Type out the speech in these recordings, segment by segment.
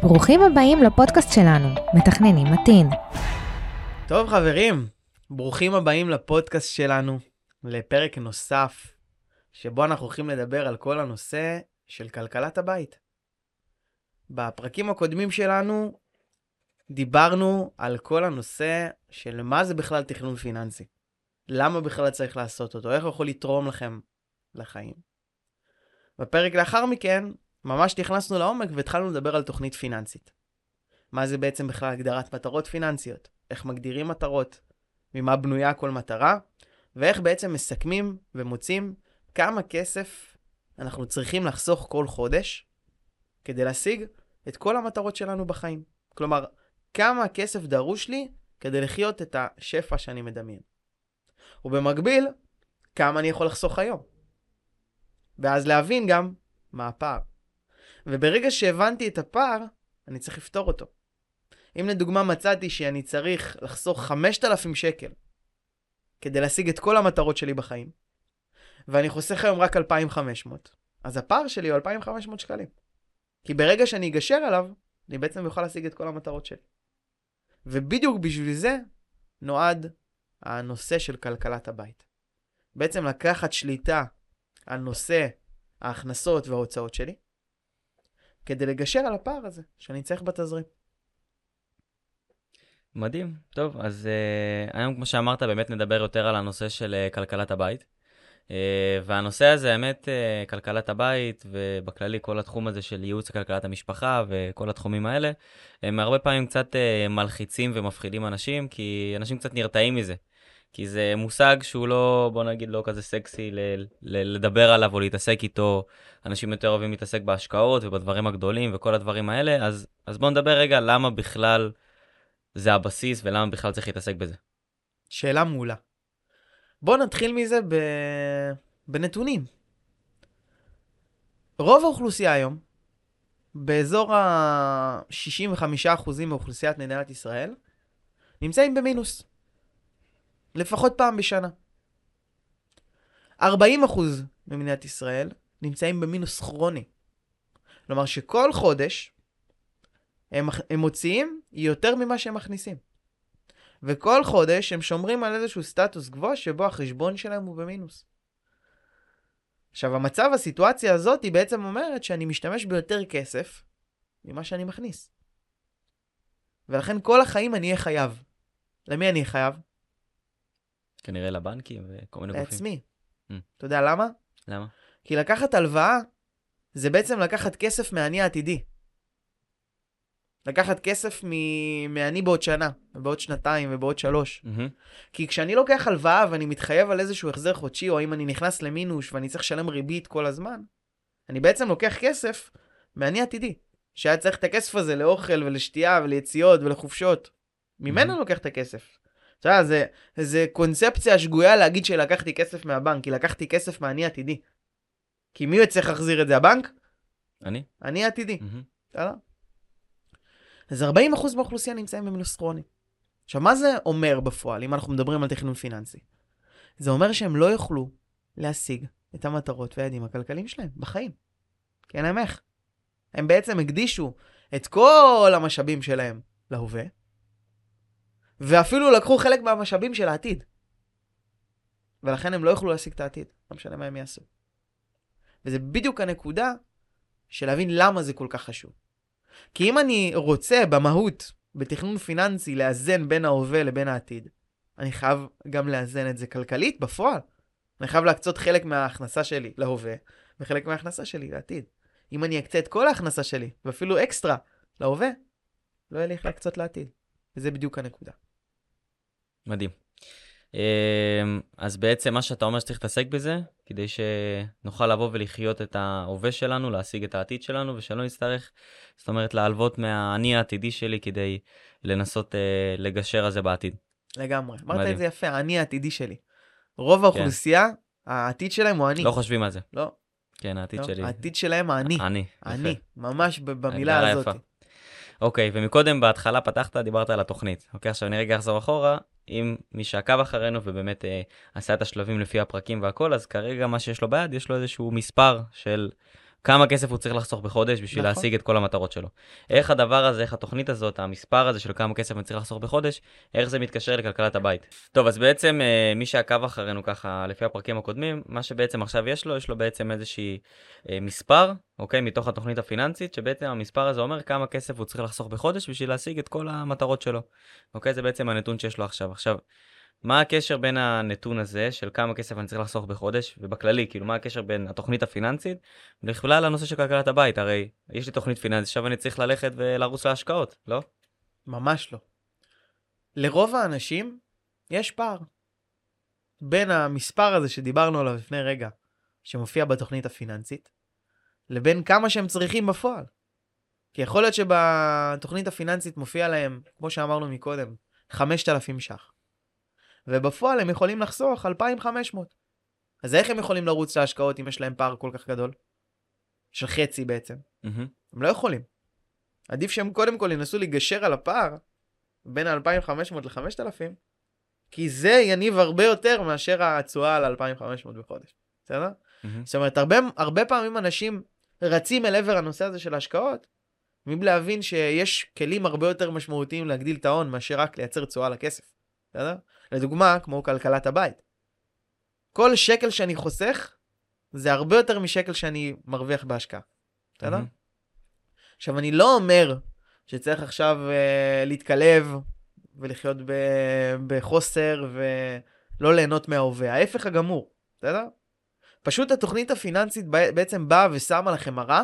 ברוכים הבאים לפודקאסט שלנו, מתכננים מתין. טוב חברים, ברוכים הבאים לפודקאסט שלנו, לפרק נוסף, שבו אנחנו הולכים לדבר על כל הנושא של כלכלת הבית. בפרקים הקודמים שלנו דיברנו על כל הנושא של מה זה בכלל תכנון פיננסי. למה בכלל צריך לעשות אותו, איך הוא יכול לתרום לכם לחיים. בפרק לאחר מכן, ממש נכנסנו לעומק והתחלנו לדבר על תוכנית פיננסית. מה זה בעצם בכלל הגדרת מטרות פיננסיות, איך מגדירים מטרות, ממה בנויה כל מטרה, ואיך בעצם מסכמים ומוצאים כמה כסף אנחנו צריכים לחסוך כל חודש כדי להשיג את כל המטרות שלנו בחיים. כלומר, כמה כסף דרוש לי כדי לחיות את השפע שאני מדמיין. ובמקביל, כמה אני יכול לחסוך היום. ואז להבין גם מה הפער. וברגע שהבנתי את הפער, אני צריך לפתור אותו. אם לדוגמה מצאתי שאני צריך לחסוך 5,000 שקל כדי להשיג את כל המטרות שלי בחיים, ואני חוסך היום רק 2,500, אז הפער שלי הוא 2,500 שקלים. כי ברגע שאני אגשר עליו, אני בעצם אוכל להשיג את כל המטרות שלי. ובדיוק בשביל זה נועד הנושא של כלכלת הבית. בעצם לקחת שליטה על נושא ההכנסות וההוצאות שלי, כדי לגשר על הפער הזה שאני צריך בתזרים. מדהים. טוב, אז uh, היום, כמו שאמרת, באמת נדבר יותר על הנושא של uh, כלכלת הבית. Uh, והנושא הזה, האמת, uh, כלכלת הבית, ובכללי כל התחום הזה של ייעוץ לכלכלת המשפחה וכל התחומים האלה, הם הרבה פעמים קצת uh, מלחיצים ומפחידים אנשים, כי אנשים קצת נרתעים מזה. כי זה מושג שהוא לא, בוא נגיד, לא כזה סקסי ל- ל- לדבר עליו או להתעסק איתו. אנשים יותר אוהבים להתעסק בהשקעות ובדברים הגדולים וכל הדברים האלה, אז, אז בואו נדבר רגע למה בכלל זה הבסיס ולמה בכלל צריך להתעסק בזה. שאלה מעולה. בואו נתחיל מזה ב... בנתונים. רוב האוכלוסייה היום, באזור ה-65% מאוכלוסיית מדינת ישראל, נמצאים במינוס. לפחות פעם בשנה. 40% ממדינת ישראל נמצאים במינוס כרוני. כלומר שכל חודש הם, הם מוציאים יותר ממה שהם מכניסים. וכל חודש הם שומרים על איזשהו סטטוס גבוה שבו החשבון שלהם הוא במינוס. עכשיו, המצב, הסיטואציה הזאת היא בעצם אומרת שאני משתמש ביותר כסף ממה שאני מכניס. ולכן כל החיים אני אהיה חייב. למי אני אהיה חייב? כנראה לבנקים וכל מיני גופים. לעצמי. Mm. אתה יודע למה? למה? כי לקחת הלוואה זה בעצם לקחת כסף מהאני העתידי. לקחת כסף מ- מהאני בעוד שנה, ובעוד שנתיים, ובעוד שלוש. מהמם. כי כשאני לוקח הלוואה ואני מתחייב על איזשהו החזר חודשי, או אם אני נכנס למינוס ואני צריך לשלם ריבית כל הזמן, אני בעצם לוקח כסף מהאני העתידי, שהיה צריך את הכסף הזה לאוכל ולשתייה וליציאות ולחופשות. ממנו Mhm. לוקח את הכסף. אתה יודע, זה, זה קונספציה שגויה להגיד שלקחתי כסף מהבנק, כי לקחתי כסף מהאני העתידי. כי מי יצטרך להחזיר את זה, הבנק? אני? אני. מהמם. בסדר? אז 40% מהאוכלוסייה נמצאים במינוס כרוני. עכשיו, מה זה אומר בפועל, אם אנחנו מדברים על תכנון פיננסי? זה אומר שהם לא יוכלו להשיג את המטרות והיעדים הכלכליים שלהם בחיים. כי אין להם איך. הם בעצם הקדישו את כל המשאבים שלהם להווה, ואפילו לקחו חלק מהמשאבים של העתיד. ולכן הם לא יוכלו להשיג את העתיד, לא משנה מה הם יעשו. וזה בדיוק הנקודה של להבין למה זה כל כך חשוב. כי אם אני רוצה במהות, בתכנון פיננסי, לאזן בין ההווה לבין העתיד, אני חייב גם לאזן את זה כלכלית בפועל. אני חייב להקצות חלק מההכנסה שלי להווה, וחלק מההכנסה שלי לעתיד. אם אני אקצה את כל ההכנסה שלי, ואפילו אקסטרה, להווה, לא יהיה לי איך להקצות לעתיד. וזה בדיוק הנקודה. מדהים. אמ, אז בעצם מה שאתה אומר שצריך להתעסק בזה, כדי שנוכל לבוא ולחיות את ההווה שלנו, להשיג את העתיד שלנו, ושלא נצטרך, זאת אומרת, להלוות מהאני העתידי שלי כדי לנסות אה, לגשר על זה בעתיד. לגמרי. אמרת. את זה יפה, האני העתידי שלי. רוב האוכלוסייה, העתיד שלהם הוא אני. לא חושבים על זה. לא, כן, העתיד לא, שלי. העתיד שלהם האני. אני. יפה. אני, ממש במילה הזאת. אוקיי, ומקודם בהתחלה פתחת, דיברת על התוכנית. אוקיי, עכשיו אני רגע אחזור אחורה. אם מי שעקב אחרינו ובאמת אה, עשה את השלבים לפי הפרקים והכל, אז כרגע מה שיש לו ביד, יש לו איזשהו מספר של כמה כסף הוא צריך לחסוך בחודש בשביל נכון. להשיג את כל המטרות שלו. איך הדבר הזה, איך התוכנית הזאת, המספר הזה של כמה כסף אני צריך לחסוך בחודש, איך זה מתקשר לכלכלת הבית. טוב, אז בעצם אה, מי שעקב אחרינו ככה לפי הפרקים הקודמים, מה שבעצם עכשיו יש לו, יש לו בעצם איזושהי אה, מספר, אוקיי, מתוך התוכנית הפיננסית, שבעצם המספר הזה אומר כמה כסף הוא צריך לחסוך בחודש בשביל להשיג את כל המטרות שלו. אוקיי, זה בעצם הנתון שיש לו עכשיו. עכשיו, מה הקשר בין הנתון הזה של כמה כסף אני צריך לחסוך בחודש, ובכללי, כאילו, מה הקשר בין התוכנית הפיננסית בכלל לנושא של כלכלת הבית? הרי יש לי תוכנית פיננסית, עכשיו אני צריך ללכת ולרוץ להשקעות, לא? ממש לא. לרוב האנשים יש פער בין המספר הזה שדיברנו עליו לפני רגע, שמופיע בתוכנית הפיננסית, לבין כמה שהם צריכים בפועל. כי יכול להיות שבתוכנית הפיננסית מופיע להם, כמו שאמרנו מקודם, 5,000 ש"ח. ובפועל הם יכולים לחסוך 2,500. אז איך הם יכולים לרוץ להשקעות אם יש להם פער כל כך גדול? של חצי בעצם. מהמם. הם לא יכולים. עדיף שהם קודם כל ינסו לגשר על הפער בין ה-2,500 ל-5,000, כי זה יניב הרבה יותר מאשר התשואה על 2,500 בחודש. בסדר? מהמם. זאת אומרת, הרבה, הרבה פעמים אנשים רצים אל עבר הנושא הזה של ההשקעות, מבלי להבין שיש כלים הרבה יותר משמעותיים להגדיל את ההון מאשר רק לייצר תשואה לכסף. בסדר? לדוגמה, כמו כלכלת הבית. כל שקל שאני חוסך, זה הרבה יותר משקל שאני מרוויח בהשקעה. בסדר? מהמם. עכשיו, אני לא אומר שצריך עכשיו uh, להתקלב ולחיות ב- בחוסר ולא ליהנות מההווה. ההפך הגמור, בסדר? פשוט התוכנית הפיננסית בעצם באה ושמה לכם מראה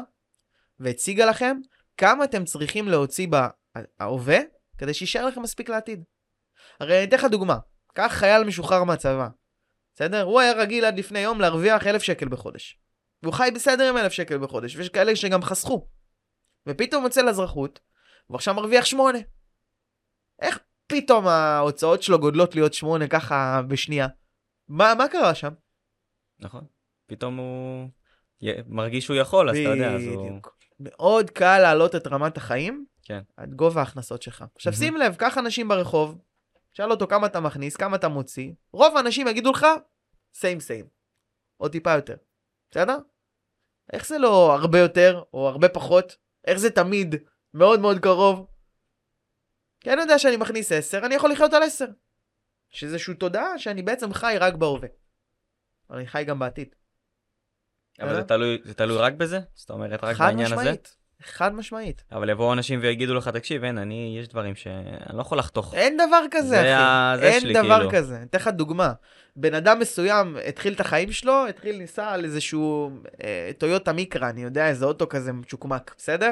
והציגה לכם כמה אתם צריכים להוציא בהווה כדי שיישאר לכם מספיק לעתיד. הרי אני אתן לך דוגמה, קח חייל משוחרר מהצבא, בסדר? הוא היה רגיל עד לפני יום להרוויח אלף שקל בחודש. והוא חי בסדר עם אלף שקל בחודש, ויש כאלה שגם חסכו. ופתאום יוצא לאזרחות, ועכשיו מרוויח שמונה. איך פתאום ההוצאות שלו גודלות להיות שמונה ככה בשנייה? מה, מה קרה שם? נכון. פתאום הוא מרגיש שהוא יכול, אז אתה יודע, אז הוא... בדיוק. מאוד קל להעלות את רמת החיים כן. עד גובה ההכנסות שלך. עכשיו. שים לב, קח אנשים ברחוב, שאל אותו כמה אתה מכניס, כמה אתה מוציא, רוב האנשים יגידו לך, סיים סיים. או טיפה יותר. בסדר? איך זה לא הרבה יותר, או הרבה פחות? איך זה תמיד מאוד מאוד קרוב? כי אני יודע שאני מכניס 10, אני יכול לחיות על 10. שזה איזושהי תודעה שאני בעצם חי רק בהווה. אני חי גם בעתיד. אבל זה? תלוי, זה תלוי רק בזה? זאת אומרת, רק חד בעניין הזה? משמעית. חד משמעית. אבל יבואו אנשים ויגידו לך, תקשיב, אין, אני, יש דברים שאני לא יכול לחתוך. אין דבר כזה, זה אחי. ה- זה אין שלי, דבר כאילו. כזה. אני אתן לך דוגמה. בן אדם מסוים התחיל את החיים שלו, התחיל ניסע על איזשהו אה, טויוטה מיקרה, אני יודע, איזה אוטו כזה מצ'וקמק, בסדר?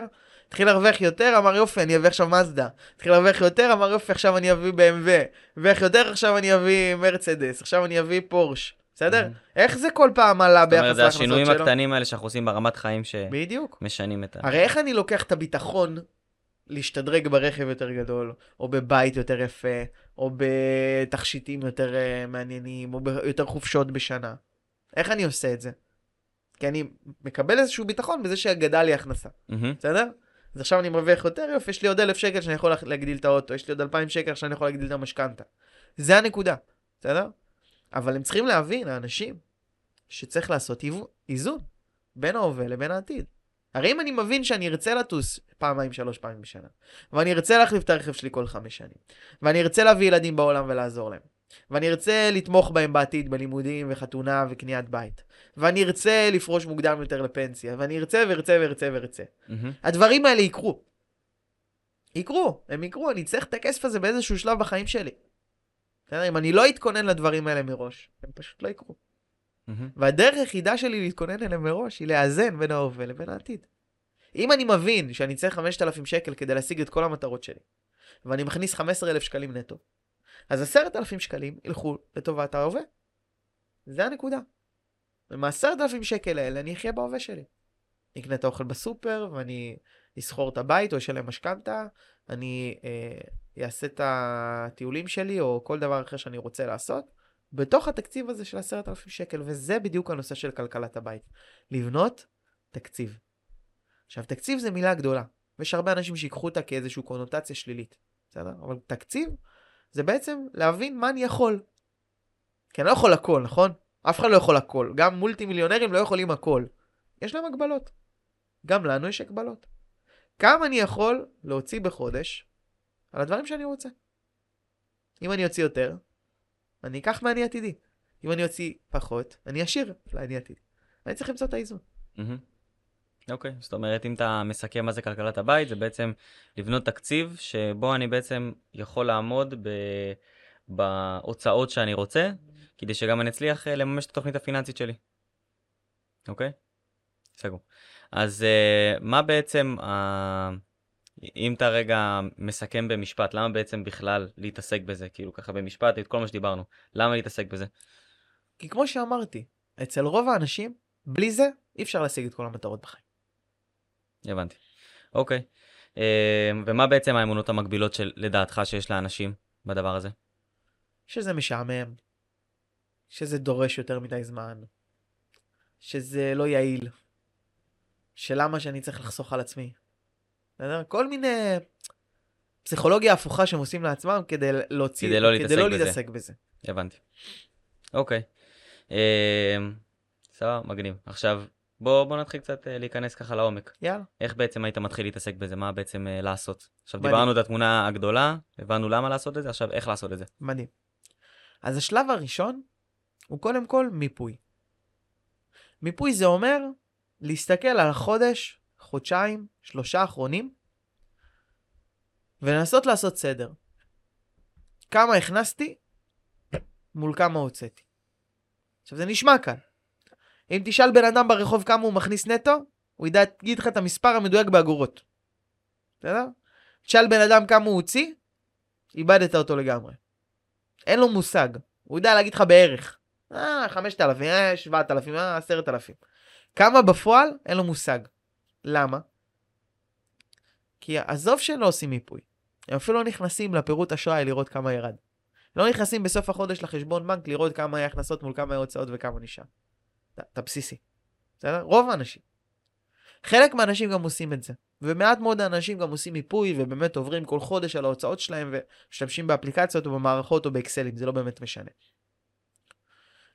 התחיל להרוויח יותר, אמר יופי, אני אביא עכשיו מזדה. התחיל להרוויח יותר, אמר יופי, עכשיו אני אביא BMW. הרוויח יותר, עכשיו אני אביא מרצדס. עכשיו אני אביא פורש. בסדר? איך זה כל פעם עלה זאת ביחס אומרת, זה להכנסות השינויים שלו? הקטנים האלה שאנחנו עושים ברמת חיים. שמשנים את ה... הרי איך אני לוקח את הביטחון להשתדרג ברכב יותר גדול, או בבית יותר יפה, או בתכשיטים יותר uh, מעניינים, או ביותר חופשות בשנה? איך אני עושה את זה? כי אני מקבל איזשהו ביטחון בזה שגדל לי הכנסה. בסדר? אז עכשיו אני מרוויח יותר יופי, יש לי עוד אלף שקל שאני יכול לה- להגדיל את האוטו, יש לי עוד אלפיים שקל שאני יכול להגדיל את המשכנתה. זה הנקודה, בסדר? אבל הם צריכים להבין, האנשים, שצריך לעשות איזון בין ההווה לבין העתיד. הרי אם אני מבין שאני ארצה לטוס פעמיים, שלוש פעמים בשנה, ואני ארצה להחליף את הרכב שלי כל חמש שנים, ואני ארצה להביא ילדים בעולם ולעזור להם, ואני ארצה לתמוך בהם בעתיד בלימודים וחתונה וקניית בית, ואני ארצה לפרוש מוקדם יותר לפנסיה, ואני ארצה וארצה וארצה וארצה. מהמם. הדברים האלה יקרו. יקרו, הם יקרו, אני צריך את הכסף הזה באיזשהו שלב בחיים שלי. בסדר? אם אני לא אתכונן לדברים האלה מראש, הם פשוט לא יקרו. והדרך היחידה שלי להתכונן אליהם מראש היא לאזן בין ההווה לבין העתיד. אם אני מבין שאני צריך 5,000 שקל כדי להשיג את כל המטרות שלי, ואני מכניס 15,000 שקלים נטו, אז 10,000 שקלים ילכו לטובת ההווה. זה הנקודה. ומ-10,000 שקל האלה אני אחיה בהווה שלי. אני אקנה את האוכל בסופר, ואני אסחור את הבית או אשלם משכנתה, אני אה, אעשה את הטיולים שלי או כל דבר אחר שאני רוצה לעשות, בתוך התקציב הזה של 10,000 שקל, וזה בדיוק הנושא של כלכלת הבית. לבנות תקציב. עכשיו, תקציב זה מילה גדולה, ויש הרבה אנשים שיקחו אותה כאיזושהי קונוטציה שלילית, בסדר? אבל תקציב זה בעצם להבין מה אני יכול. כי אני לא יכול הכל, נכון? אף אחד לא יכול הכל. גם מולטי מיליונרים לא יכולים הכל. יש להם הגבלות. גם לנו יש הגבלות. כמה אני יכול להוציא בחודש על הדברים שאני רוצה. אם אני אוציא יותר, אני אקח מהעני עתידי. אם אני אוציא פחות, אני אשאיר לעני עתידי. אני צריך למצוא את האיזון. אוקיי, זאת אומרת, אם אתה מסכם מה זה כלכלת הבית, זה בעצם לבנות תקציב שבו אני בעצם יכול לעמוד ב... בהוצאות שאני רוצה, כדי שגם אני אצליח אה, לממש את התוכנית הפיננסית שלי. אוקיי? סגור. אז uh, מה בעצם, uh, אם אתה רגע מסכם במשפט, למה בעצם בכלל להתעסק בזה? כאילו ככה במשפט, את כל מה שדיברנו. למה להתעסק בזה? כי כמו שאמרתי, אצל רוב האנשים, בלי זה, אי אפשר להשיג את כל המטרות בחיים. הבנתי. אוקיי. Uh, ומה בעצם האמונות המקבילות של, לדעתך שיש לאנשים בדבר הזה? שזה משעמם, שזה דורש יותר מדי זמן, שזה לא יעיל, שלמה שאני צריך לחסוך על עצמי. בסדר? כל מיני פסיכולוגיה הפוכה שהם עושים לעצמם כדי להוציא, כדי לא להתעסק כדי לא בזה. להתעסק בזה. הבנתי. אוקיי. אה, סבבה, מגניב. עכשיו, בוא, בוא נתחיל קצת אה, להיכנס ככה לעומק. יאללה. איך בעצם היית מתחיל להתעסק בזה? מה בעצם אה, לעשות? עכשיו מדהים. דיברנו את התמונה הגדולה, הבנו למה לעשות את זה, עכשיו איך לעשות את זה. מדהים. אז השלב הראשון הוא קודם כל מיפוי. מיפוי זה אומר להסתכל על החודש, חודשיים, שלושה האחרונים, ולנסות לעשות סדר. כמה הכנסתי מול כמה הוצאתי. עכשיו זה נשמע קל. אם תשאל בן אדם ברחוב כמה הוא מכניס נטו, הוא ידע להגיד לך את המספר המדויק באגורות. בסדר? תשאל בן אדם כמה הוא הוציא, איבדת אותו לגמרי. אין לו מושג. הוא יודע להגיד לך בערך. אה, 5,000, אה, 7,000, אה, 10,000. כמה בפועל? אין לו מושג. למה? כי עזוב שלא עושים מיפוי. הם אפילו לא נכנסים לפירוט אשראי לראות כמה ירד. לא נכנסים בסוף החודש לחשבון בנק לראות כמה היה הכנסות מול כמה הוצאות וכמה נשאר. אתה בסיסי. בסדר? רוב האנשים. חלק מהאנשים גם עושים את זה. ומעט מאוד האנשים גם עושים מיפוי ובאמת עוברים כל חודש על ההוצאות שלהם ומשתמשים באפליקציות או במערכות או באקסלים, זה לא באמת משנה.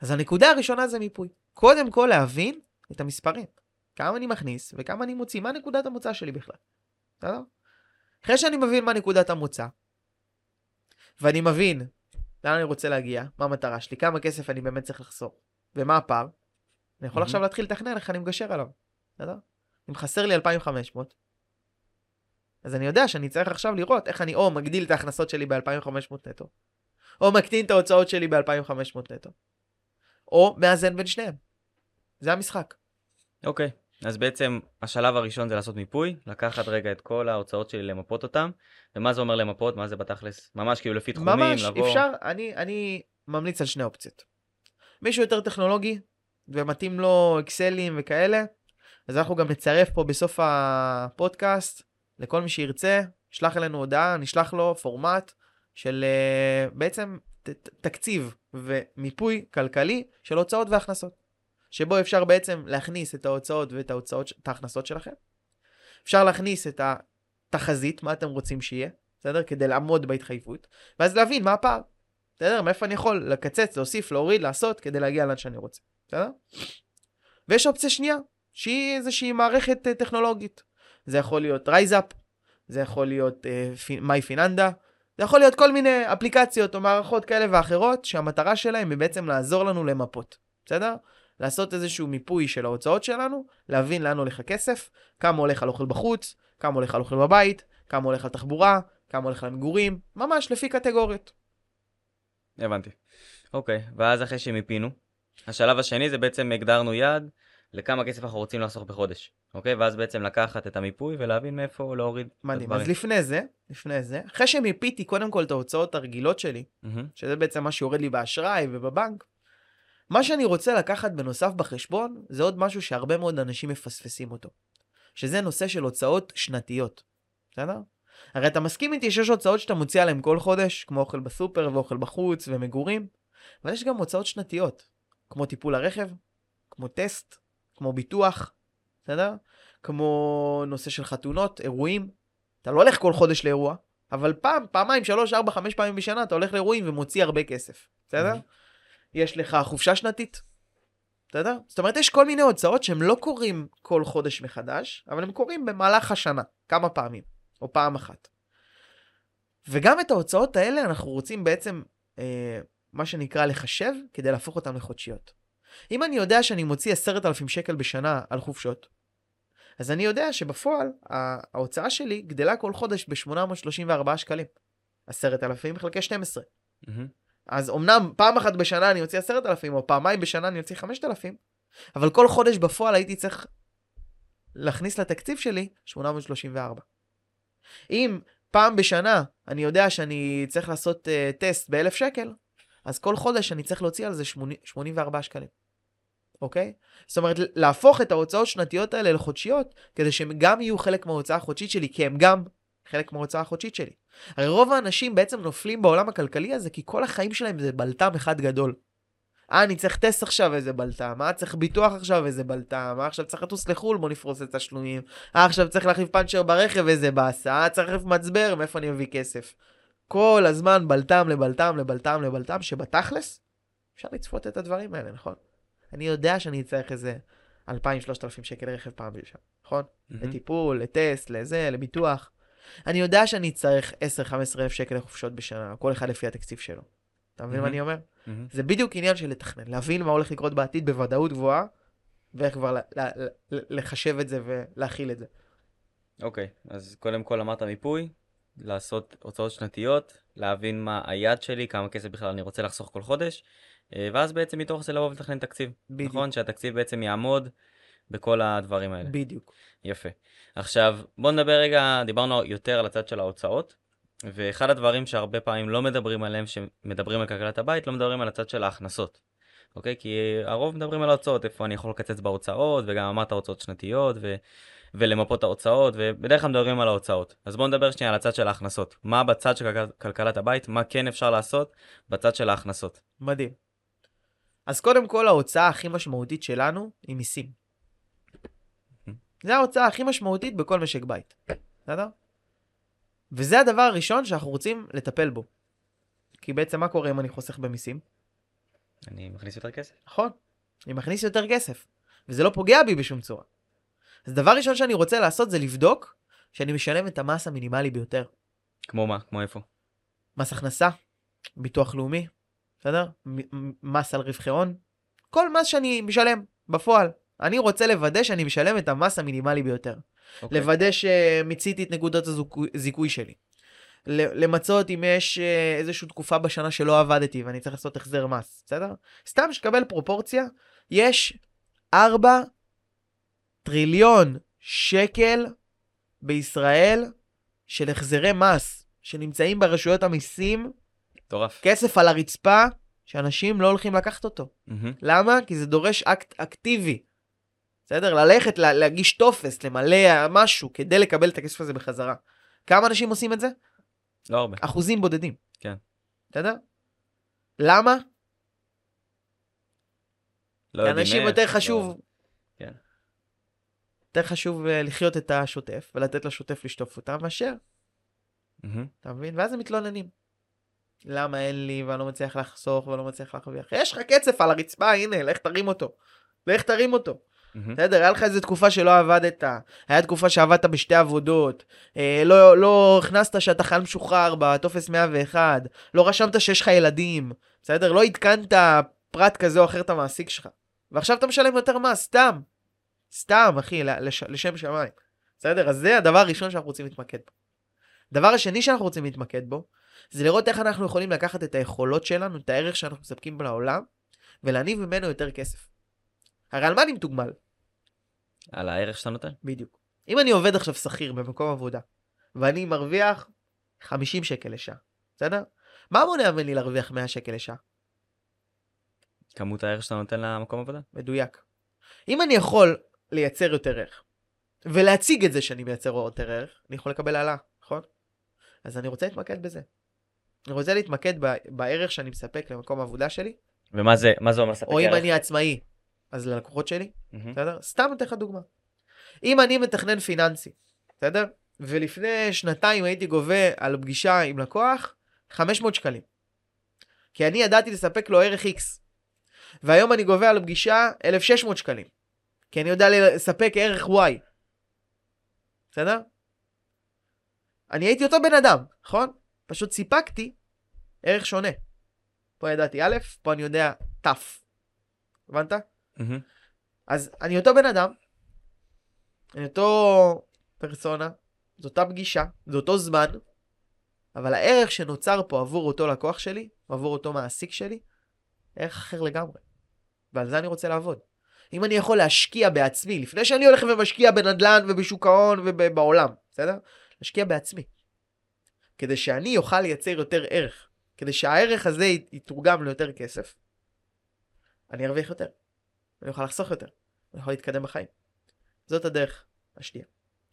אז הנקודה הראשונה זה מיפוי. קודם כל להבין את המספרים. כמה אני מכניס וכמה אני מוציא, מה נקודת המוצא שלי בכלל. בסדר? אחרי שאני מבין מה נקודת המוצא, ואני מבין לאן אני רוצה להגיע, מה המטרה שלי, כמה כסף אני באמת צריך לחסוך, ומה הפער, אני יכול. עכשיו להתחיל לתכנן איך אני מגשר עליו. בסדר? אם חסר לי 2,500, אז אני יודע שאני צריך עכשיו לראות איך אני או מגדיל את ההכנסות שלי ב-2,500 נטו, או מקטין את ההוצאות שלי ב-2,500 נטו, או מאזן בין שניהם. זה המשחק. אוקיי, אז בעצם השלב הראשון זה לעשות מיפוי, לקחת רגע את כל ההוצאות שלי, למפות אותם, ומה זה אומר למפות? מה זה בתכלס? ממש כאילו לפי תחומים, ממש, לבוא... אפשר, אני, אני ממליץ על שני אופציות. מישהו יותר טכנולוגי, ומתאים לו אקסלים וכאלה, אז אנחנו גם נצרף פה בסוף הפודקאסט, לכל מי שירצה, שלח אלינו הודעה, נשלח לו פורמט של uh, בעצם ת, תקציב ומיפוי כלכלי של הוצאות והכנסות. שבו אפשר בעצם להכניס את ההוצאות ואת ההוצאות, את ההכנסות שלכם. אפשר להכניס את התחזית, מה אתם רוצים שיהיה, בסדר? כדי לעמוד בהתחייבות, ואז להבין מה הפער. בסדר? מאיפה אני יכול לקצץ, להוסיף, להוריד, לעשות, כדי להגיע לאן שאני רוצה. בסדר? ויש אופציה שנייה, שהיא איזושהי מערכת אה, טכנולוגית. זה יכול להיות RiseUp, זה יכול להיות MyFinanda, זה יכול להיות כל מיני אפליקציות או מערכות כאלה ואחרות, שהמטרה שלהם היא בעצם לעזור לנו למפות. בסדר? לעשות איזשהו מיפוי של ההוצאות שלנו, להבין לאן הולך הכסף, כמה הולך על אוכל בחוץ, כמה הולך על אוכל בבית, כמה הולך על תחבורה, כמה הולך על מגורים, ממש לפי קטגוריות. הבנתי. אוקיי, ואז אחרי שמיפינו, השלב השני זה בעצם הגדרנו יעד לכמה כסף אנחנו רוצים לחסוך בחודש, אוקיי? ואז בעצם לקחת את המיפוי ולהבין מאיפה להוריד את מדהים. הדברים. אז לפני זה, לפני זה, אחרי שמיפיתי קודם כל את ההוצאות הרגילות שלי, מהמם. שזה בעצם מה שיורד לי באשראי ובבנק, מה שאני רוצה לקחת בנוסף בחשבון, זה עוד משהו שהרבה מאוד אנשים מפספסים אותו. שזה נושא של הוצאות שנתיות. בסדר? הרי אתה מסכים איתי שיש הוצאות שאתה מוציא עליהן כל חודש, כמו אוכל בסופר ואוכל בחוץ ומגורים, אבל יש גם הוצאות שנתיות, כמו טיפול הרכב, כמו טסט, כמו ביטוח, בסדר? כמו נושא של חתונות, אירועים. אתה לא הולך כל חודש לאירוע, אבל פעם, פעמיים, שלוש, ארבע, חמש פעמים בשנה אתה הולך לאירועים ומוציא הרבה כסף, בסדר? Mhm. יש לך חופשה שנתית, בסדר? זאת אומרת, יש כל מיני הוצאות שהם לא קורים כל חודש מחדש, אבל הם קורים במהלך השנה, כמה פעמים, או פעם אחת. וגם את ההוצאות האלה אנחנו רוצים בעצם, אה, מה שנקרא, לחשב, כדי להפוך אותן לחודשיות. אם אני יודע שאני מוציא עשרת אלפים שקל בשנה על חופשות, אז אני יודע שבפועל ההוצאה שלי גדלה כל חודש ב-834 שקלים. עשרת אלפים חלקי 12. Mm-hmm. אז אמנם פעם אחת בשנה אני אוציא אלפים, או פעמיים בשנה אני אוציא חמשת אלפים, אבל כל חודש בפועל הייתי צריך להכניס לתקציב שלי 834. אם פעם בשנה אני יודע שאני צריך לעשות uh, טסט באלף שקל, אז כל חודש אני צריך להוציא על זה 80, 84 שקלים. אוקיי? זאת אומרת, להפוך את ההוצאות שנתיות האלה לחודשיות, כדי שהם גם יהיו חלק מההוצאה החודשית שלי, כי הם גם חלק מההוצאה החודשית שלי. הרי רוב האנשים בעצם נופלים בעולם הכלכלי הזה, כי כל החיים שלהם זה בלטם אחד גדול. אה, אני צריך טסט עכשיו, איזה בלטם. אה, צריך ביטוח עכשיו, איזה בלטם. אה, עכשיו צריך לטוס לחו"ל, בוא נפרוס את התשלומים. אה, עכשיו צריך להחליף פאנצ'ר ברכב, איזה באסה. אה, צריך להחליף מצבר, מאיפה אני מביא כסף? כל הזמן בלטם לבלטם לבלטם לבלטם, שבתכלס אפשר לצפות את הדברים האלה, נכון? אני יודע שאני צריך איזה 2,000-3,000 שקל רכב פעם בשנה, נכון? Mm-hmm. לטיפול, לטסט, לזה, לביטוח. אני יודע שאני צריך 10-15 אלף שקל לחופשות בשנה, כל אחד לפי התקציב שלו. אתה מבין מה. אני אומר? Mm-hmm. זה בדיוק עניין של לתכנן, להבין מה הולך לקרות בעתיד בוודאות גבוהה, ואיך כבר לחשב את זה ולהכיל את זה. אוקיי, אז קודם כל אמרת מיפוי, לעשות הוצאות שנתיות, להבין מה היעד שלי, כמה כסף בכלל אני רוצה לחסוך כל חודש, אה, ואז בעצם מתוך זה לבוא ולתכנן תקציב. בדיוק. נכון? שהתקציב בעצם יעמוד בכל הדברים האלה. בדיוק. יפה. עכשיו, בוא נדבר רגע, דיברנו יותר על הצד של ההוצאות, ואחד הדברים שהרבה פעמים לא מדברים עליהם, שמדברים על כלכלת הבית, לא מדברים על הצד של ההכנסות. אוקיי? כי הרוב מדברים על ההוצאות, איפה אני יכול לקצץ בהוצאות, וגם אמרת הוצאות שנתיות, ו... ולמפות ההוצאות, ובדרך כלל מדברים על ההוצאות. אז בואו נדבר שנייה על הצד של ההכנסות. מה בצד של כלכל... כלכלת הבית, מה כן אפשר לעשות בצד של ההכנסות. מדהים. אז קודם כל, ההוצאה הכי משמעותית שלנו היא מיסים. זה ההוצאה הכי משמעותית בכל משק בית, בסדר? וזה הדבר הראשון שאנחנו רוצים לטפל בו. כי בעצם מה קורה אם אני חוסך במיסים? אני מכניס יותר כסף. נכון, אני מכניס יותר כסף, וזה לא פוגע בי בשום צורה. אז דבר ראשון שאני רוצה לעשות זה לבדוק שאני משלם את המס המינימלי ביותר. כמו מה? כמו איפה? מס הכנסה, ביטוח לאומי, בסדר? מס על רווחי הון, כל מס שאני משלם בפועל. אני רוצה לוודא שאני משלם את המס המינימלי ביותר. אוקיי. לוודא שמיציתי את נקודות הזיכוי- שלי. למצות אם יש אה, איזושהי תקופה בשנה שלא עבדתי ואני צריך לעשות החזר מס, בסדר? סתם שתקבל פרופורציה, יש 4 טריליון שקל בישראל של החזרי מס שנמצאים ברשויות המיסים, מטורף. כסף על הרצפה, שאנשים לא הולכים לקחת אותו. מהמם. למה? כי זה דורש אקט אקטיבי. בסדר? ללכת, לה, להגיש טופס, למלא משהו כדי לקבל את הכסף הזה בחזרה. כמה אנשים עושים את זה? לא הרבה. אחוזים בודדים. כן. בסדר? למה? לא יודעים לאנשים יותר לא- חשוב. כן. יותר חשוב אה, לחיות את השוטף ולתת לשוטף לשטוף אותם מאשר, מהמם. אתה מבין? ואז הם מתלוננים. למה אין לי ואני לא מצליח לחסוך ולא מצליח להרוויח? יש לך קצף על הרצפה, הנה, לך תרים אותו. לך תרים אותו. בסדר, היה לך איזה תקופה שלא עבדת, היה תקופה שעבדת בשתי עבודות, אה, לא, לא הכנסת שאתה חייל משוחרר בטופס 101, לא רשמת שיש לך ילדים, בסדר? לא עדכנת פרט כזה או אחר את המעסיק שלך. ועכשיו אתה משלם יותר מס, סתם. סתם, אחי, לש, לשם שמיים. בסדר? אז זה הדבר הראשון שאנחנו רוצים להתמקד בו. הדבר השני שאנחנו רוצים להתמקד בו, זה לראות איך אנחנו יכולים לקחת את היכולות שלנו, את הערך שאנחנו מספקים לעולם, ולהניב ממנו יותר כסף. הרי על מה אני מתוגמל? על הערך שאתה נותן. בדיוק. אם אני עובד עכשיו שכיר במקום עבודה, ואני מרוויח 50 שקל לשעה, בסדר? מה מונע ממני להרוויח 100 שקל לשעה? כמות הערך שאתה נותן למקום עבודה. מדויק. אם אני יכול לייצר יותר ערך, ולהציג את זה שאני מייצר יותר ערך, אני יכול לקבל העלאה, נכון? אז אני רוצה להתמקד בזה. אני רוצה להתמקד ב- בערך שאני מספק למקום העבודה שלי, ומה זה, מה זה אומר לספק או אם ערך? אני עצמאי, אז ללקוחות שלי, מהמם. בסדר? סתם אתן לך דוגמה. אם אני מתכנן פיננסי, בסדר? ולפני שנתיים הייתי גובה על פגישה עם לקוח 500 שקלים. כי אני ידעתי לספק לו ערך X. והיום אני גובה על פגישה 1,600 שקלים. כי אני יודע לספק ערך Y. בסדר? אני הייתי אותו בן אדם, נכון? פשוט סיפקתי ערך שונה. פה ידעתי א', פה אני יודע ת'. הבנת? אז אני אותו בן אדם, אני אותו פרסונה, זו אותה פגישה, זה אותו זמן, אבל הערך שנוצר פה עבור אותו לקוח שלי, עבור אותו מעסיק שלי, ערך אחר לגמרי. ועל זה אני רוצה לעבוד. אם אני יכול להשקיע בעצמי, לפני שאני הולך ומשקיע בנדל"ן ובשוק ההון ובעולם, בסדר? להשקיע בעצמי. כדי שאני אוכל לייצר יותר ערך. כדי שהערך הזה ית- יתורגם ליותר כסף, אני ארוויח יותר. אני אוכל לחסוך יותר. אני יכול להתקדם בחיים. זאת הדרך השנייה.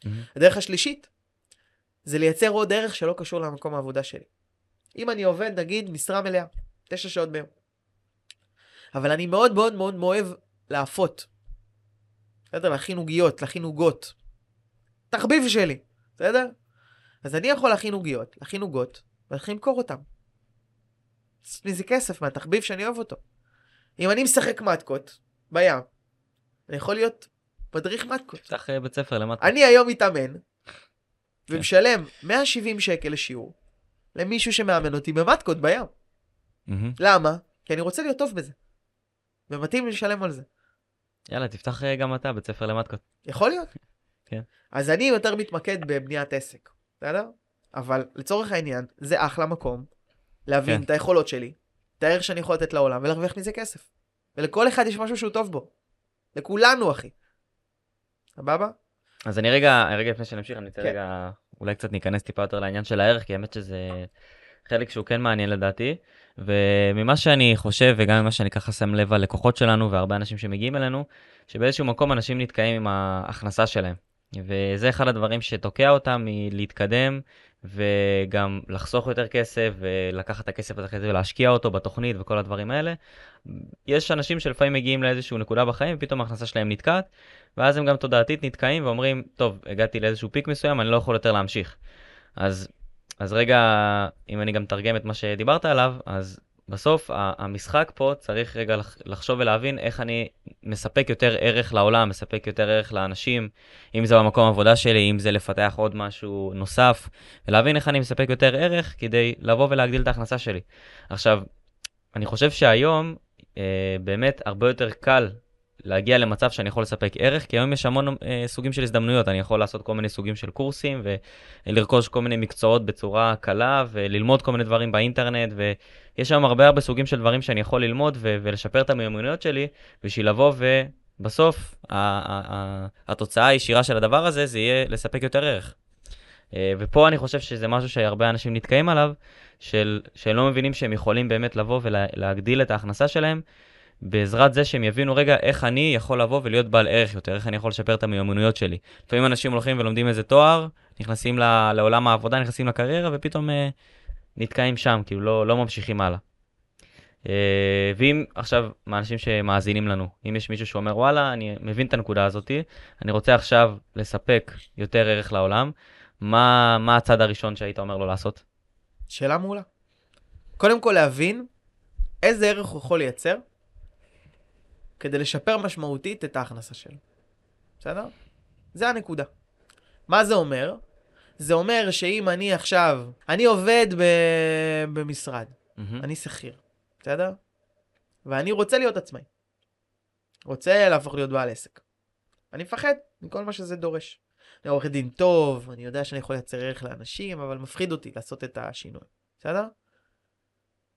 מהמם. הדרך השלישית זה לייצר עוד ערך שלא קשור למקום העבודה שלי. אם אני עובד נגיד משרה מלאה, תשע שעות ביום, אבל אני מאוד מאוד מאוד אוהב לאפות. בסדר? להכין עוגיות, להכין עוגות. תחביב שלי, בסדר? אז אני יכול להכין עוגיות, להכין עוגות, ולהתחיל למכור אותם. לעשות מזה כסף מהתחביב שאני אוהב אותו. אם אני משחק מתקות בים, אני יכול להיות מדריך מתקות. תפתח אה, בית ספר למטה. אני היום מתאמן, ומשלם 170 שקל לשיעור למישהו שמאמן אותי במטקות בים. למה? כי אני רוצה להיות טוב בזה. ומתאים לי לשלם על זה. יאללה, תפתח אה, גם אתה בית ספר למטקות. יכול להיות. כן. אז אני יותר מתמקד בבניית עסק, בסדר? אבל לצורך העניין, זה אחלה מקום להבין כן. את היכולות שלי, את הערך שאני יכול לתת לעולם ולהרוויח מזה כסף. ולכל אחד יש משהו שהוא טוב בו. לכולנו, אחי. סבבה? אז אני רגע, רגע לפני שנמשיך, אני רוצה כן. רגע, אולי קצת ניכנס טיפה יותר לעניין של הערך, כי האמת שזה חלק שהוא כן מעניין לדעתי. וממה שאני חושב, וגם ממה שאני ככה שם לב על לקוחות שלנו, והרבה אנשים שמגיעים אלינו, שבאיזשהו מקום אנשים נתקעים עם ההכנסה שלהם. וזה אחד הדברים שתוקע אותם מלהתקדם, וגם לחסוך יותר כסף, ולקחת את הכסף הזה ולהשקיע אותו בתוכנית וכל הדברים האלה. יש אנשים שלפעמים מגיעים לאיזושהי נקודה בחיים, ופתאום ההכנסה שלהם נתקעת, ואז הם גם תודעתית נתקעים ואומרים, טוב, הגעתי לאיזשהו פיק מסוים, אני לא יכול יותר להמשיך. אז, אז רגע, אם אני גם מתרגם את מה שדיברת עליו, אז בסוף המשחק פה צריך רגע לח- לחשוב ולהבין איך אני מספק יותר ערך לעולם, מספק יותר ערך לאנשים, אם זה במקום העבודה שלי, אם זה לפתח עוד משהו נוסף, ולהבין איך אני מספק יותר ערך כדי לבוא ולהגדיל את ההכנסה שלי. עכשיו, אני חושב שהיום אה, באמת הרבה יותר קל להגיע למצב שאני יכול לספק ערך, כי היום יש המון אה, סוגים של הזדמנויות, אני יכול לעשות כל מיני סוגים של קורסים ולרכוש כל מיני מקצועות בצורה קלה וללמוד כל מיני דברים באינטרנט, ויש היום הרבה הרבה סוגים של דברים שאני יכול ללמוד ו- ולשפר את המיומנויות שלי, בשביל לבוא ובסוף ה- ה- ה- התוצאה הישירה של הדבר הזה זה יהיה לספק יותר ערך. אה, ופה אני חושב שזה משהו שהרבה אנשים נתקעים עליו, של, שהם לא מבינים שהם יכולים באמת לבוא ולהגדיל את ההכנסה שלהם, בעזרת זה שהם יבינו רגע איך אני יכול לבוא ולהיות בעל ערך יותר, איך אני יכול לשפר את המיומנויות שלי. לפעמים אנשים הולכים ולומדים איזה תואר, נכנסים ל- לעולם העבודה, נכנסים לקריירה, ופתאום אה, נתקעים שם, כאילו לא, לא ממשיכים הלאה. אה, ואם עכשיו, מהאנשים שמאזינים לנו, אם יש מישהו שאומר, וואלה, אני מבין את הנקודה הזאתי, אני רוצה עכשיו לספק יותר ערך לעולם, מה, מה הצד הראשון שהיית אומר לו לעשות? שאלה מעולה. קודם כל להבין איזה ערך הוא יכול לייצר כדי לשפר משמעותית את ההכנסה שלו. בסדר? זה הנקודה. מה זה אומר? זה אומר שאם אני עכשיו, אני עובד ב- במשרד, מהמם. אני שכיר, בסדר? ואני רוצה להיות עצמאי. רוצה להפוך להיות בעל עסק. אני מפחד מכל מה שזה דורש. אני עורך דין טוב, אני יודע שאני יכול לייצר ערך לאנשים, אבל מפחיד אותי לעשות את השינוי, בסדר?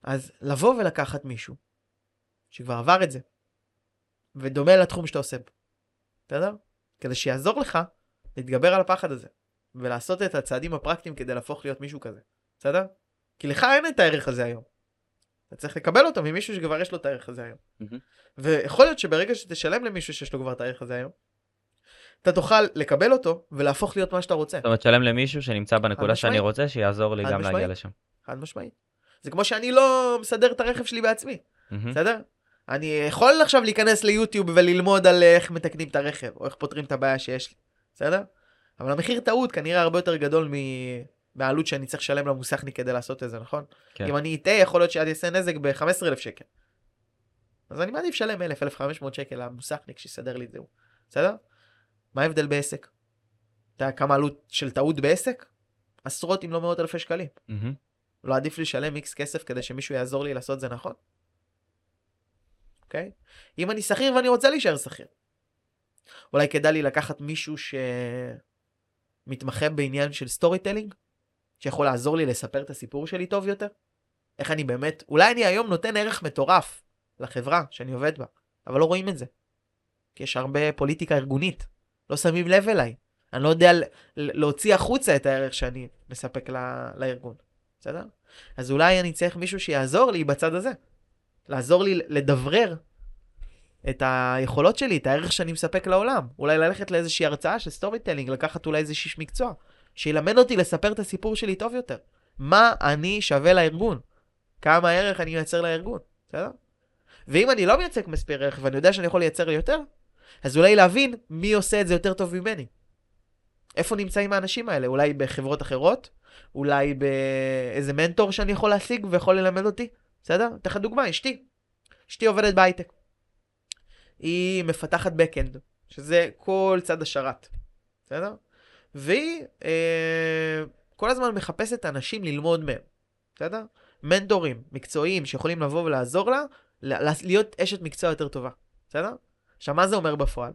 אז לבוא ולקחת מישהו שכבר עבר את זה, ודומה לתחום שאתה עושה, בסדר? כדי שיעזור לך להתגבר על הפחד הזה, ולעשות את הצעדים הפרקטיים כדי להפוך להיות מישהו כזה, בסדר? כי לך אין את הערך הזה היום. אתה צריך לקבל אותו ממישהו שכבר יש לו את הערך הזה היום. מהמם. ויכול להיות שברגע שתשלם למישהו שיש לו כבר את הערך הזה היום, אתה תוכל לקבל אותו ולהפוך להיות מה שאתה רוצה. זאת אומרת, שלם למישהו שנמצא בנקודה שאני. רוצה, שיעזור לי גם להגיע משמעית. לשם. חד משמעית. זה כמו שאני לא מסדר את הרכב שלי בעצמי, מהמם. בסדר? אני יכול עכשיו להיכנס ליוטיוב וללמוד על איך מתקנים את הרכב, או איך פותרים את הבעיה שיש לי, בסדר? אבל המחיר טעות כנראה הרבה יותר גדול מ... מהעלות שאני צריך לשלם למוסכניק כדי לעשות את זה, נכון? כן. אם אני אטעה, יכול להיות שעד יעשה נזק ב-15,000 שקל. אז אני מעדיף לשלם 1,000, 1,500 שקל למוסכניק שיסדר לי את זה. בסדר? מה ההבדל בעסק? אתה יודע כמה עלות של טעות בעסק? עשרות אם לא מאות אלפי שקלים. מהמם. לא עדיף לשלם איקס כסף כדי שמישהו יעזור לי לעשות זה נכון? אוקיי? אם אני שכיר ואני רוצה להישאר שכיר. אולי כדאי לי לקחת מישהו שמתמחה בעניין של storytelling, שיכול לעזור לי לספר את הסיפור שלי טוב יותר? איך אני באמת, אולי אני היום נותן ערך מטורף לחברה שאני עובד בה, אבל לא רואים את זה. כי יש הרבה פוליטיקה ארגונית, לא שמים לב אליי. אני לא יודע להוציא החוצה את הערך שאני מספק לארגון, בסדר? אז אולי אני צריך מישהו שיעזור לי בצד הזה. לעזור לי לדברר את היכולות שלי, את הערך שאני מספק לעולם. אולי ללכת לאיזושהי הרצאה של storytelling, לקחת אולי איש מקצוע, שילמד אותי לספר את הסיפור שלי טוב יותר. מה אני שווה לארגון? כמה ערך אני מייצר לארגון, בסדר? ואם אני לא מייצג מספיק ערך ואני יודע שאני יכול לייצר יותר, אז אולי להבין מי עושה את זה יותר טוב ממני. איפה נמצאים האנשים האלה? אולי בחברות אחרות? אולי באיזה מנטור שאני יכול להשיג ויכול ללמד אותי? בסדר? אתן לך דוגמה, אשתי. אשתי עובדת בהייטק. היא מפתחת backend, שזה כל צד השרת. בסדר? והיא אה, כל הזמן מחפשת אנשים ללמוד מהם. בסדר? מנטורים מקצועיים שיכולים לבוא ולעזור לה להיות אשת מקצוע יותר טובה. בסדר? עכשיו, מה זה אומר בפועל?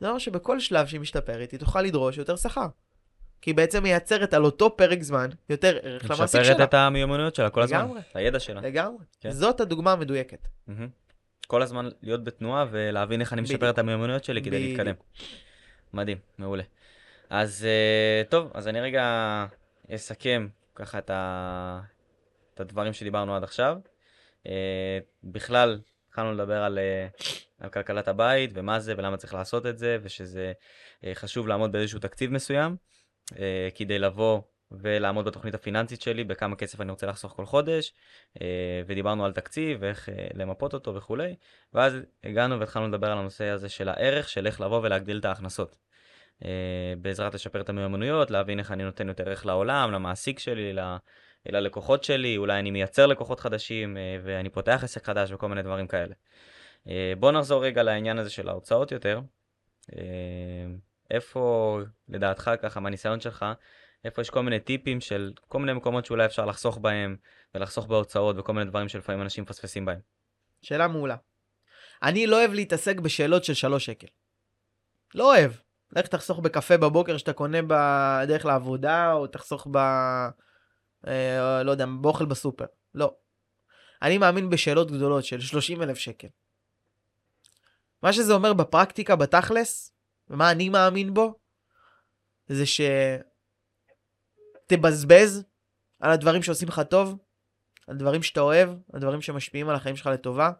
זה אומר שבכל שלב שהיא משתפרת, היא תוכל לדרוש יותר שכר. כי היא בעצם מייצרת על אותו פרק זמן יותר ערך למעסיק שלה. משפרת את המיומנויות שלה כל הזמן, לגמרי. את הידע שלה. לגמרי. כן. זאת הדוגמה המדויקת. מהמם. כל הזמן להיות בתנועה ולהבין איך אני משפר בדיוק. את המיומנויות שלי כדי בדיוק. להתקדם. מדהים, מעולה. אז אה, טוב, אז אני רגע אסכם ככה את, ה... את הדברים שדיברנו עד עכשיו. אה, בכלל, התחלנו לדבר על, אה, על כלכלת הבית ומה זה ולמה צריך לעשות את זה, ושזה אה, חשוב לעמוד באיזשהו תקציב מסוים, אה, כדי לבוא ולעמוד בתוכנית הפיננסית שלי, בכמה כסף אני רוצה לחסוך כל חודש, אה, ודיברנו על תקציב ואיך אה, למפות אותו וכולי, ואז הגענו והתחלנו לדבר על הנושא הזה של הערך, של איך לבוא ולהגדיל את ההכנסות. אה, בעזרת לשפר את המיומנויות, להבין איך אני נותן יותר ערך לעולם, למעסיק שלי, ל- ללקוחות שלי, אולי אני מייצר לקוחות חדשים ואני פותח עסק חדש וכל מיני דברים כאלה. אה, בוא נחזור רגע לעניין הזה של ההוצאות יותר. איפה, לדעתך, ככה, מהניסיון שלך, איפה יש כל מיני טיפים של כל מיני מקומות שאולי אפשר לחסוך בהם, ולחסוך בהוצאות וכל מיני דברים שלפעמים אנשים מפספסים בהם. שאלה מעולה. אני לא אוהב להתעסק בשאלות של שלוש שקל. לא אוהב. לך תחסוך בקפה בבוקר שאתה קונה בדרך לעבודה, או תחסוך ב... אה, לא יודע, באוכל בסופר. לא. אני מאמין בשאלות גדולות של 30 אלף שקל. מה שזה אומר בפרקטיקה, בתכלס, ומה אני מאמין בו, זה שתבזבז על הדברים שעושים לך טוב, על דברים שאתה אוהב, על דברים שמשפיעים על החיים שלך לטובה,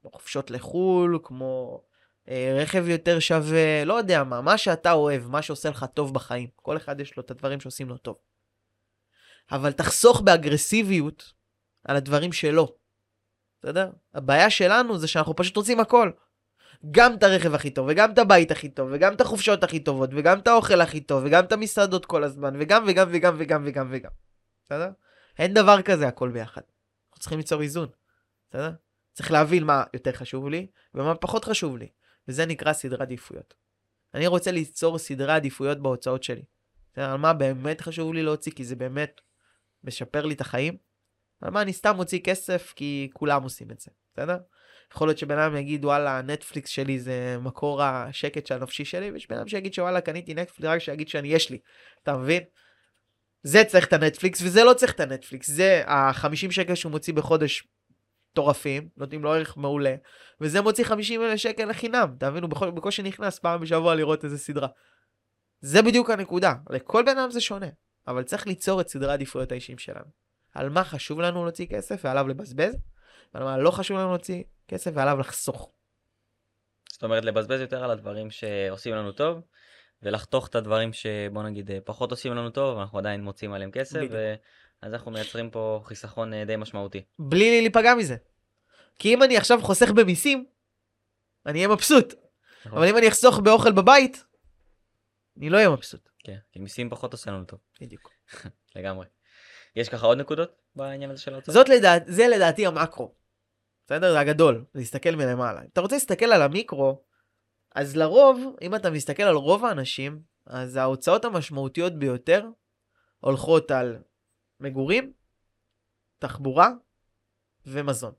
כמו חופשות לחו"ל, כמו אה, רכב יותר שווה, לא יודע מה, מה שאתה אוהב, מה שעושה לך טוב בחיים. כל אחד יש לו את הדברים שעושים לו טוב. אבל תחסוך באגרסיביות על הדברים שלו. בסדר? הבעיה שלנו זה שאנחנו פשוט רוצים הכל. גם את הרכב הכי טוב, וגם את הבית הכי טוב, וגם את החופשות הכי טובות, וגם את האוכל הכי טוב, וגם את המסעדות כל הזמן, וגם וגם וגם וגם וגם וגם. בסדר? אין דבר כזה הכל ביחד. אנחנו צריכים ליצור איזון. בסדר? צריך להבין מה יותר חשוב לי, ומה פחות חשוב לי. וזה נקרא סדרי עדיפויות. אני רוצה ליצור סדרי עדיפויות בהוצאות שלי. בסדר? על מה באמת חשוב לי להוציא, כי זה באמת משפר לי את החיים. על מה אני סתם מוציא כסף, כי כולם עושים את זה. בסדר? יכול להיות שבן אדם יגיד וואלה נטפליקס שלי זה מקור השקט של הנפשי שלי ויש בן אדם שיגיד שוואלה קניתי נטפליקס רק שיגיד שאני יש לי. אתה מבין? זה צריך את הנטפליקס וזה לא צריך את הנטפליקס. זה ה-50 שקל שהוא מוציא בחודש מטורפים נותנים לו ערך מעולה וזה מוציא 50 אלף שקל לחינם תבינו בכל- בקושי נכנס פעם בשבוע לראות איזה סדרה. זה בדיוק הנקודה. לכל בן אדם זה שונה אבל צריך ליצור את סדרי העדיפויות האישיים שלנו. על מה חשוב לנו להוציא כסף ועליו לבזבז ועל מה לא חשוב לנו להוציא כסף ועליו לחסוך. זאת אומרת, לבזבז יותר על הדברים שעושים לנו טוב, ולחתוך את הדברים שבוא נגיד אה, פחות עושים לנו טוב, ואנחנו עדיין מוצאים עליהם כסף, בדיוק. ואז אנחנו מייצרים פה חיסכון אה, די משמעותי. בלי להיפגע מזה. כי אם אני עכשיו חוסך במיסים, אני אהיה מבסוט. נכון? אבל אם אני אחסוך באוכל בבית, אני לא אהיה מבסוט. כן, כי מיסים פחות עושה לנו טוב, בדיוק. לגמרי. יש ככה עוד נקודות בעניין הזה של ההוצאות? זאת לדעת, זה לדעתי המקרו. בסדר? זה הגדול, להסתכל מלמעלה. אם אתה רוצה להסתכל על המיקרו, אז לרוב, אם אתה מסתכל על רוב האנשים, אז ההוצאות המשמעותיות ביותר הולכות על מגורים, תחבורה ומזון.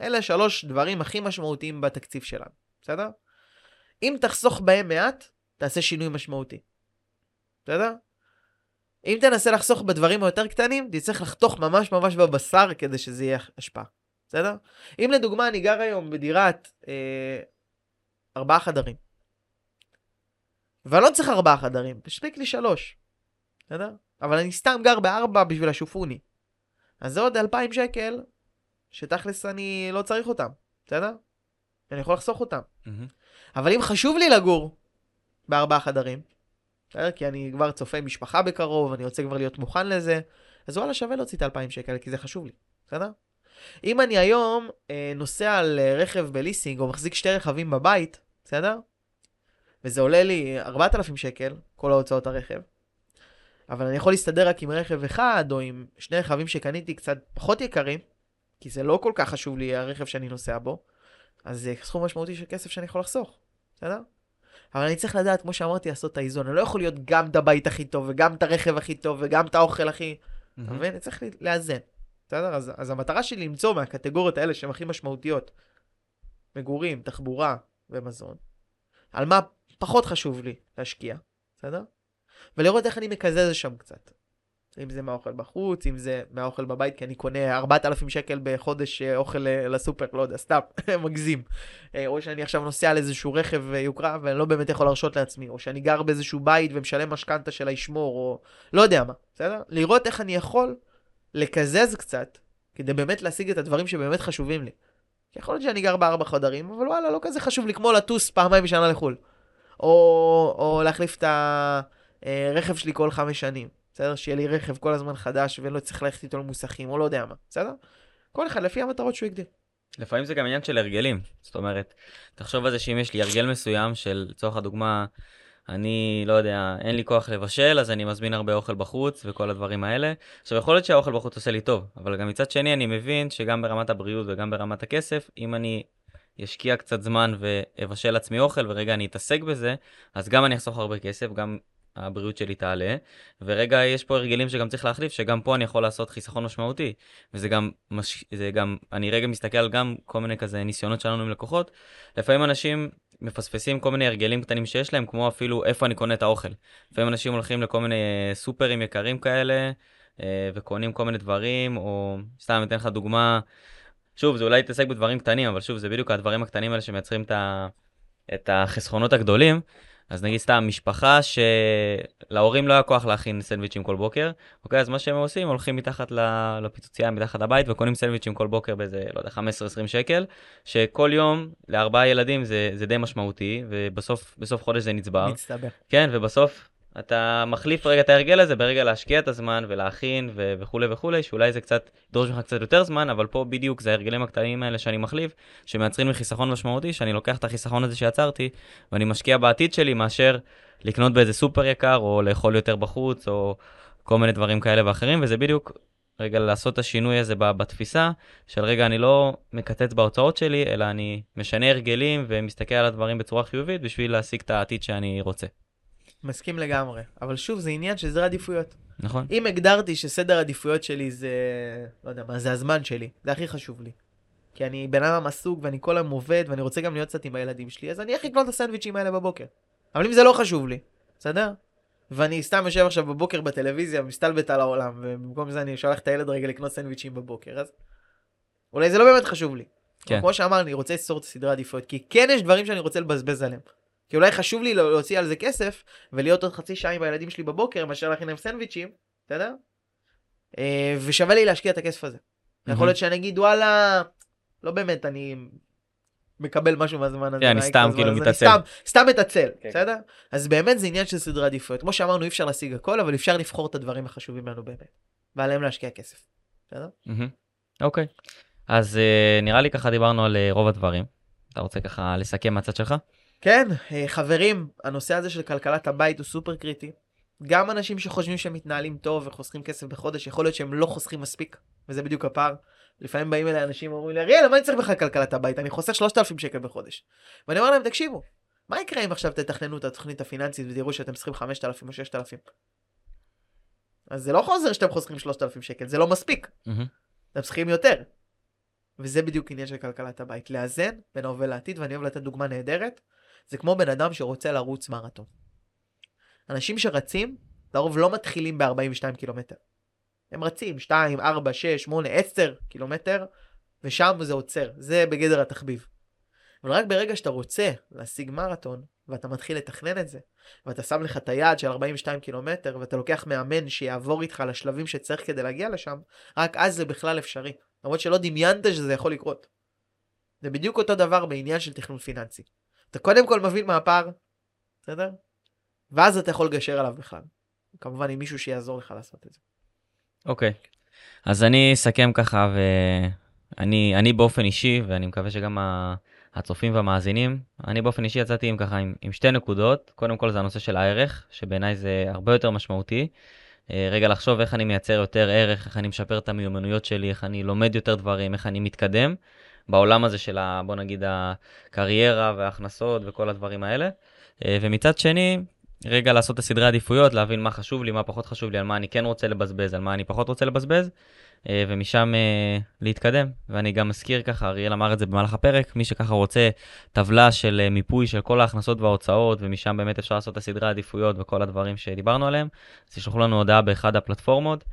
אלה שלוש דברים הכי משמעותיים בתקציב שלנו, בסדר? אם תחסוך בהם מעט, תעשה שינוי משמעותי. בסדר? אם תנסה לחסוך בדברים היותר קטנים, תצטרך לחתוך ממש ממש בבשר כדי שזה יהיה השפעה. בסדר? אם לדוגמה אני גר היום בדירת אה, ארבעה חדרים, ואני לא צריך ארבעה חדרים, תספיק לי שלוש, בסדר? אבל אני סתם גר בארבע בשביל השופוני. אז זה עוד אלפיים שקל, שתכלס אני לא צריך אותם, בסדר? אני יכול לחסוך אותם. אבל אם חשוב לי לגור בארבעה חדרים, בסדר? כי אני כבר צופה משפחה בקרוב, אני רוצה כבר להיות מוכן לזה, אז וואלה שווה להוציא את האלפיים שקל, כי זה חשוב לי, בסדר? אם אני היום אה, נוסע על אה, רכב בליסינג, או מחזיק שתי רכבים בבית, בסדר? וזה עולה לי 4,000 שקל, כל ההוצאות הרכב, אבל אני יכול להסתדר רק עם רכב אחד, או עם שני רכבים שקניתי קצת פחות יקרים, כי זה לא כל כך חשוב לי הרכב שאני נוסע בו, אז זה סכום משמעותי של כסף שאני יכול לחסוך, בסדר? אבל אני צריך לדעת, כמו שאמרתי, לעשות את האיזון. אני לא יכול להיות גם את הבית הכי טוב, וגם את הרכב הכי טוב, וגם את האוכל הכי... אתה מבין? אני צריך לאזן. בסדר? אז, אז המטרה שלי למצוא מהקטגוריות האלה שהן הכי משמעותיות, מגורים, תחבורה ומזון, על מה פחות חשוב לי להשקיע, בסדר? ולראות איך אני מקזז שם קצת. אם זה מהאוכל בחוץ, אם זה מהאוכל בבית, כי אני קונה 4,000 שקל בחודש אה, אוכל אה, לסופר, לא יודע, סתם, מגזים. אה, או שאני עכשיו נוסע על איזשהו רכב יוקרה ואני לא באמת יכול להרשות לעצמי, או שאני גר באיזשהו בית ומשלם משכנתה של הישמור, או לא יודע מה, בסדר? לראות איך אני יכול לקזז קצת, כדי באמת להשיג את הדברים שבאמת חשובים לי. יכול להיות שאני גר בארבע חדרים, אבל וואלה, לא כזה חשוב לי כמו לטוס פעמיים בשנה לחו"ל. או, או להחליף את הרכב שלי כל חמש שנים. בסדר? שיהיה לי רכב כל הזמן חדש ולא צריך ללכת איתו למוסכים, או לא יודע מה, בסדר? כל אחד לפי המטרות שהוא הגדיר. לפעמים זה גם עניין של הרגלים. זאת אומרת, תחשוב על זה שאם יש לי הרגל מסוים של, לצורך הדוגמה, אני לא יודע, אין לי כוח לבשל, אז אני מזמין הרבה אוכל בחוץ וכל הדברים האלה. עכשיו, יכול להיות שהאוכל בחוץ עושה לי טוב, אבל גם מצד שני אני מבין שגם ברמת הבריאות וגם ברמת הכסף, אם אני אשקיע קצת זמן ואבשל לעצמי אוכל ורגע אני אתעסק בזה, אז גם אני אחסוך הרבה כסף, גם הבריאות שלי תעלה, ורגע יש פה הרגלים שגם צריך להחליף, שגם פה אני יכול לעשות חיסכון משמעותי, וזה גם, מש... זה גם, אני רגע מסתכל על גם כל מיני כזה ניסיונות שלנו עם לקוחות, לפעמים אנשים מפספסים כל מיני הרגלים קטנים שיש להם, כמו אפילו איפה אני קונה את האוכל. לפעמים אנשים הולכים לכל מיני אה, סופרים יקרים כאלה, אה, וקונים כל מיני דברים, או סתם אתן לך דוגמה, שוב, זה אולי יתעסק בדברים קטנים, אבל שוב, זה בדיוק הדברים הקטנים האלה שמייצרים את, ה... את החסכונות הגדולים. אז נגיד סתם משפחה שלהורים לא היה כוח להכין סנדוויצ'ים כל בוקר, אוקיי, אז מה שהם עושים, הולכים מתחת לפיצוצייה, מתחת לבית, וקונים סנדוויצ'ים כל בוקר באיזה, לא יודע, 15-20 שקל, שכל יום לארבעה ילדים זה, זה די משמעותי, ובסוף חודש זה נצבר. מצטבר. כן, ובסוף אתה מחליף רגע את ההרגל הזה ברגע להשקיע את הזמן ולהכין ו- וכולי וכולי, שאולי זה קצת ידרוש ממך קצת יותר זמן, אבל פה בדיוק זה ההרגלים הקטנים האלה שאני מחליף, שמייצרים לי חיסכון משמעותי, שאני לוקח את החיסכון הזה שיצרתי, ואני משקיע בעתיד שלי מאשר לקנות באיזה סופר יקר, או לאכול יותר בחוץ, או כל מיני דברים כאלה ואחרים, וזה בדיוק רגע לעשות את השינוי הזה בתפיסה, של רגע אני לא מקצץ בהוצאות שלי, אלא אני משנה הרגלים ומסתכל על הדברים בצורה חיובית בשביל להשיג את העתיד שאני רוצה. מסכים לגמרי. אבל שוב, זה עניין של סדר עדיפויות. נכון. אם הגדרתי שסדר עדיפויות שלי זה, לא יודע מה, זה הזמן שלי, זה הכי חשוב לי. כי אני בן אדם עסוק ואני כל היום עובד ואני רוצה גם להיות קצת עם הילדים שלי, אז אני איך לקנות את הסנדוויצ'ים האלה בבוקר. אבל אם זה לא חשוב לי, בסדר? ואני סתם יושב עכשיו בבוקר בטלוויזיה ומסתלבט על העולם, ובמקום זה אני שולח את הילד רגע לקנות סנדוויצ'ים בבוקר, אז אולי זה לא באמת חשוב לי. כן. כמו שאמרתי, אני רוצה לסור את הסדרי העדיפויות, כי כן יש דברים שאני רוצה לבזבז עליהם. כי אולי חשוב לי להוציא על זה כסף, ולהיות עוד חצי שעה עם הילדים שלי בבוקר, מאשר להכין להם סנדוויצ'ים, בסדר? אה, ושווה לי להשקיע את הכסף הזה. יכול להיות שאני אגיד, וואלה, לא באמת, אני מקבל משהו מהזמן הזה. כן, אני סתם כאילו מתעצל. סתם, סתם מתעצל, כן. בסדר? אז באמת זה עניין של סדרי עדיפויות. כמו שאמרנו, אי אפשר להשיג הכל, אבל אפשר לבחור את הדברים החשובים לנו באמת. ועליהם להשקיע כסף. בסדר? אוקיי. אז אה, נראה לי ככה דיברנו על אה, רוב הדברים. אתה רוצה ככה לסכם מהצד שלך? כן, אה, חברים, הנושא הזה של כלכלת הבית הוא סופר קריטי. גם אנשים שחושבים שהם מתנהלים טוב וחוסכים כסף בחודש, יכול להיות שהם לא חוסכים מספיק, וזה בדיוק הפער. לפעמים באים אליי אנשים ואומרים לי, אריאל, למה אני צריך בכלל כלכלת הבית? אני חוסך 3,000 שקל בחודש. ואני אומר להם, תקשיבו, מה יקרה אם עכשיו תתכננו את התוכנית הפיננסית ותראו שאתם צריכים 5,000 או 6,000? אז זה לא חוזר שאתם חוסכים 3,000 שקל, זה לא מספיק. אתם צריכים יותר. וזה בדיוק עניין של כלכלת הבית, לאזן בין ההווה לעתיד, ואני אוהב לתת דוגמה נהדרת, זה כמו בן אדם שרוצה לרוץ מרתון. אנשים שרצים, לרוב לא מתחילים ב-42 קילומטר. הם רצים 2, 4, 6, 8, 10 קילומטר, ושם זה עוצר, זה בגדר התחביב. אבל רק ברגע שאתה רוצה להשיג מרתון, ואתה מתחיל לתכנן את זה, ואתה שם לך את היעד של 42 קילומטר, ואתה לוקח מאמן שיעבור איתך לשלבים שצריך כדי להגיע לשם, רק אז זה בכלל אפשרי. למרות שלא דמיינת שזה יכול לקרות. זה בדיוק אותו דבר בעניין של תכנון פיננסי. אתה קודם כל מבין מה הפער, בסדר? ואז אתה יכול לגשר עליו בכלל. כמובן עם מישהו שיעזור לך לעשות את זה. אוקיי. אז אני אסכם ככה, ואני אני באופן אישי, ואני מקווה שגם הצופים והמאזינים, אני באופן אישי יצאתי עם ככה עם, עם שתי נקודות. קודם כל זה הנושא של הערך, שבעיניי זה הרבה יותר משמעותי. אה, רגע לחשוב איך אני מייצר יותר ערך, איך אני משפר את המיומנויות שלי, איך אני לומד יותר דברים, איך אני מתקדם בעולם הזה של, ה, בוא נגיד, הקריירה וההכנסות וכל הדברים האלה. אה, ומצד שני, רגע לעשות את הסדרי עדיפויות, להבין מה חשוב לי, מה פחות חשוב לי, על מה אני כן רוצה לבזבז, על מה אני פחות רוצה לבזבז, אה, ומשם אה, להתקדם. ואני גם מזכיר ככה, אריאל אמר את זה במהלך הפרק, מי שככה רוצה טבלה של מיפוי של כל ההכנסות וההוצאות, ומשם באמת אפשר לעשות את הסדרי העדיפויות וכל הדברים שדיברנו עליהם, אז תשלחו לנו הודעה באחד הפלטפורמות,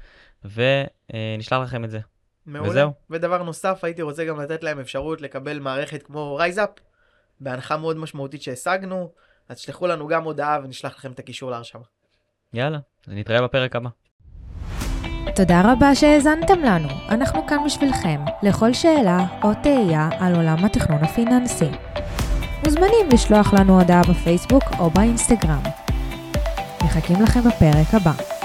ונשלח לכם את זה. מעולה. וזהו. ודבר נוסף, הייתי רוצה גם לתת להם אפשרות לקבל מערכת כמו רייזאפ, בהנחה מאוד משמעותית שהשגנו, אז תשלחו לנו גם הודעה ונשלח לכם את הקישור להרשמה. יאללה, נתראה בפרק הבא. תודה רבה שהאזנתם לנו. אנחנו כאן בשבילכם, לכל שאלה או תהייה על עולם התכנון הפיננסי. מוזמנים לשלוח לנו הודעה בפייסבוק או באינסטגרם. מחכים לכם בפרק הבא.